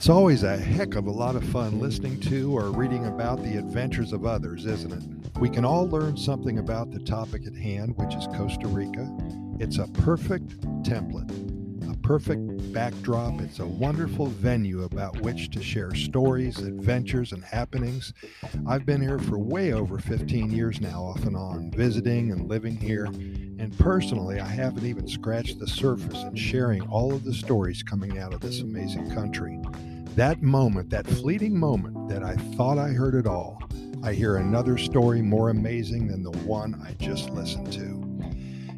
It's always a heck of a lot of fun listening to or reading about the adventures of others, isn't it? We can all learn something about the topic at hand, which is Costa Rica. It's a perfect template, a perfect backdrop. It's a wonderful venue about which to share stories, adventures, and happenings. I've been here for way over 15 years now, off and on, visiting and living here. And personally, I haven't even scratched the surface in sharing all of the stories coming out of this amazing country. That moment, that fleeting moment that I thought I heard it all, I hear another story more amazing than the one I just listened to.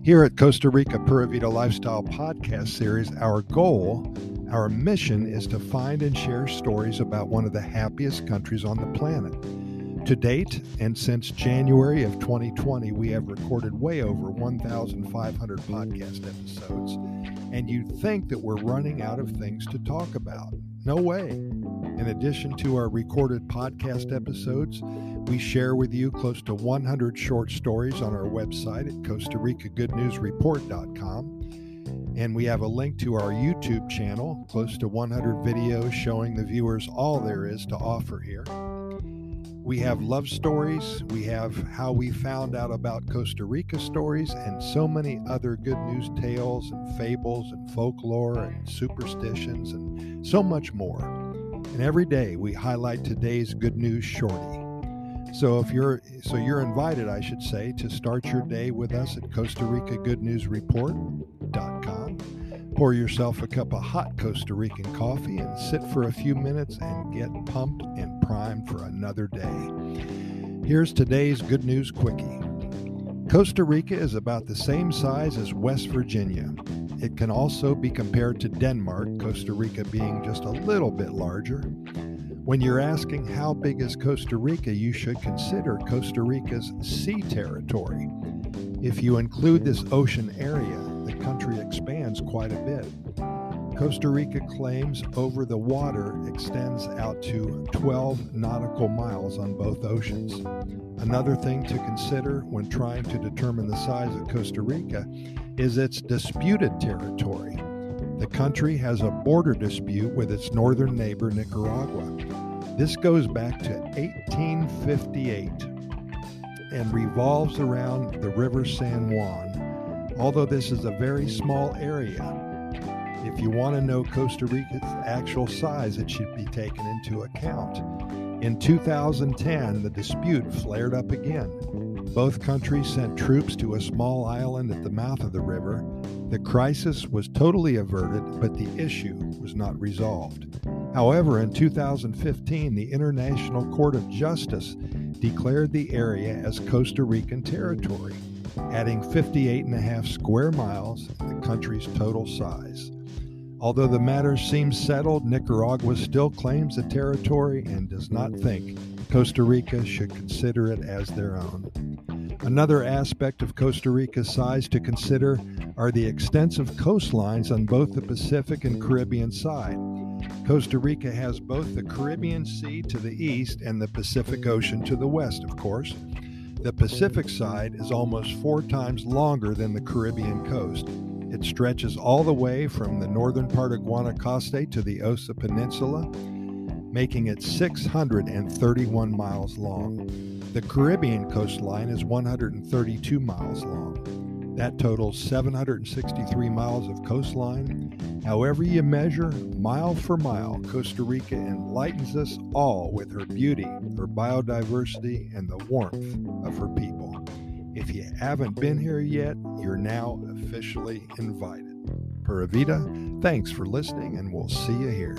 Here at Costa Rica Pura Vida Lifestyle Podcast Series, our goal, our mission is to find and share stories about one of the happiest countries on the planet. To date, and since January of 2020, we have recorded way over 1,500 podcast episodes. And you'd think that we're running out of things to talk about. No way. In addition to our recorded podcast episodes, we share with you close to 100 short stories on our website at Costa Rica Good News Report.com. And we have a link to our YouTube channel, close to 100 videos showing the viewers all there is to offer here. We have love stories, we have how we found out about Costa Rica stories, and so many other good news tales and fables and folklore and superstitions and so much more. And every day we highlight today's good news shorty. So if you're so you're invited, I should say, to start your day with us at Costa Rica Good News Report.com. Pour yourself a cup of hot Costa Rican coffee and sit for a few minutes and get pumped and primed for another day. Here's today's good news quickie. Costa Rica is about the same size as West Virginia. It can also be compared to Denmark, Costa Rica being just a little bit larger. When you're asking how big is Costa Rica, you should consider Costa Rica's sea territory. If you include this ocean area, the country expands quite a bit. Costa Rica claims over the water extends out to 12 nautical miles on both oceans. Another thing to consider when trying to determine the size of Costa Rica is its disputed territory. The country has a border dispute with its northern neighbor, Nicaragua. This goes back to 1858 and revolves around the River San Juan. Although this is a very small area, if you want to know Costa Rica's actual size, it should be taken into account. In 2010, the dispute flared up again. Both countries sent troops to a small island at the mouth of the river. The crisis was totally averted, but the issue was not resolved. However, in 2015, the International Court of Justice declared the area as Costa Rican territory, adding 58 and a half square miles to the country's total size. Although the matter seems settled, Nicaragua still claims the territory and does not think Costa Rica should consider it as their own. Another aspect of Costa Rica's size to consider are the extensive coastlines on both the Pacific and Caribbean side. Costa Rica has both the Caribbean Sea to the east and the Pacific Ocean to the west, of course. The Pacific side is almost four times longer than the Caribbean coast. It stretches all the way from the northern part of Guanacaste to the Osa Peninsula, making it 631 miles long. The Caribbean coastline is 132 miles long. That totals 763 miles of coastline. However, you measure, mile for mile, Costa Rica enlightens us all with her beauty, her biodiversity, and the warmth of her people. If you haven't been here yet, you're now officially invited. Pura Vida, thanks for listening, and we'll see you here.